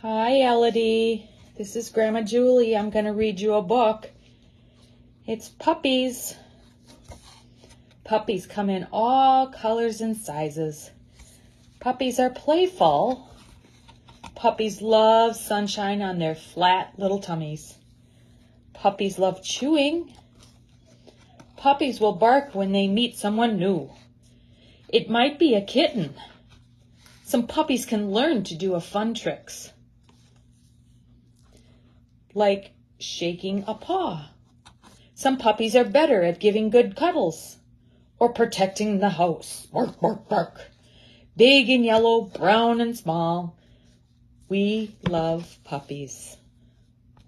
Hi, Elodie. This is Grandma Julie. I'm going to read you a book. It's Puppies. Puppies come in all colors and sizes. Puppies are playful. Puppies love sunshine on their flat little tummies. Puppies love chewing. Puppies will bark when they meet someone new. It might be a kitten. Some puppies can learn to do a fun tricks. Like shaking a paw. Some puppies are better at giving good cuddles or protecting the house. Bark, bark, bark. Big and yellow, brown and small. We love puppies.